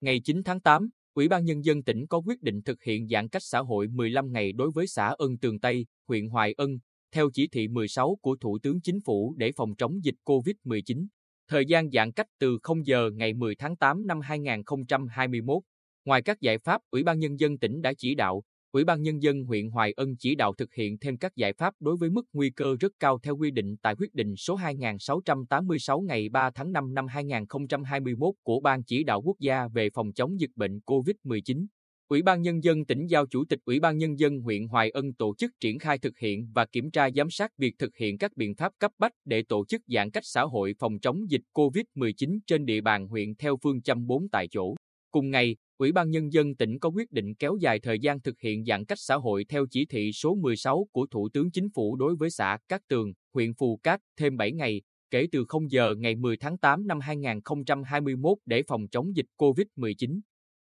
Ngày 9 tháng 8, Ủy ban Nhân dân tỉnh có quyết định thực hiện giãn cách xã hội 15 ngày đối với xã Ân Tường Tây, huyện Hoài Ân, theo chỉ thị 16 của Thủ tướng Chính phủ để phòng chống dịch COVID-19. Thời gian giãn cách từ 0 giờ ngày 10 tháng 8 năm 2021. Ngoài các giải pháp, Ủy ban Nhân dân tỉnh đã chỉ đạo, Ủy ban Nhân dân huyện Hoài Ân chỉ đạo thực hiện thêm các giải pháp đối với mức nguy cơ rất cao theo quy định tại quyết định số 2686 ngày 3 tháng 5 năm 2021 của Ban Chỉ đạo Quốc gia về phòng chống dịch bệnh COVID-19. Ủy ban Nhân dân tỉnh giao Chủ tịch Ủy ban Nhân dân huyện Hoài Ân tổ chức triển khai thực hiện và kiểm tra giám sát việc thực hiện các biện pháp cấp bách để tổ chức giãn cách xã hội phòng chống dịch COVID-19 trên địa bàn huyện theo phương châm 4 tại chỗ. Cùng ngày, Ủy ban Nhân dân tỉnh có quyết định kéo dài thời gian thực hiện giãn cách xã hội theo chỉ thị số 16 của Thủ tướng Chính phủ đối với xã Cát Tường, huyện Phù Cát thêm 7 ngày, kể từ 0 giờ ngày 10 tháng 8 năm 2021 để phòng chống dịch COVID-19.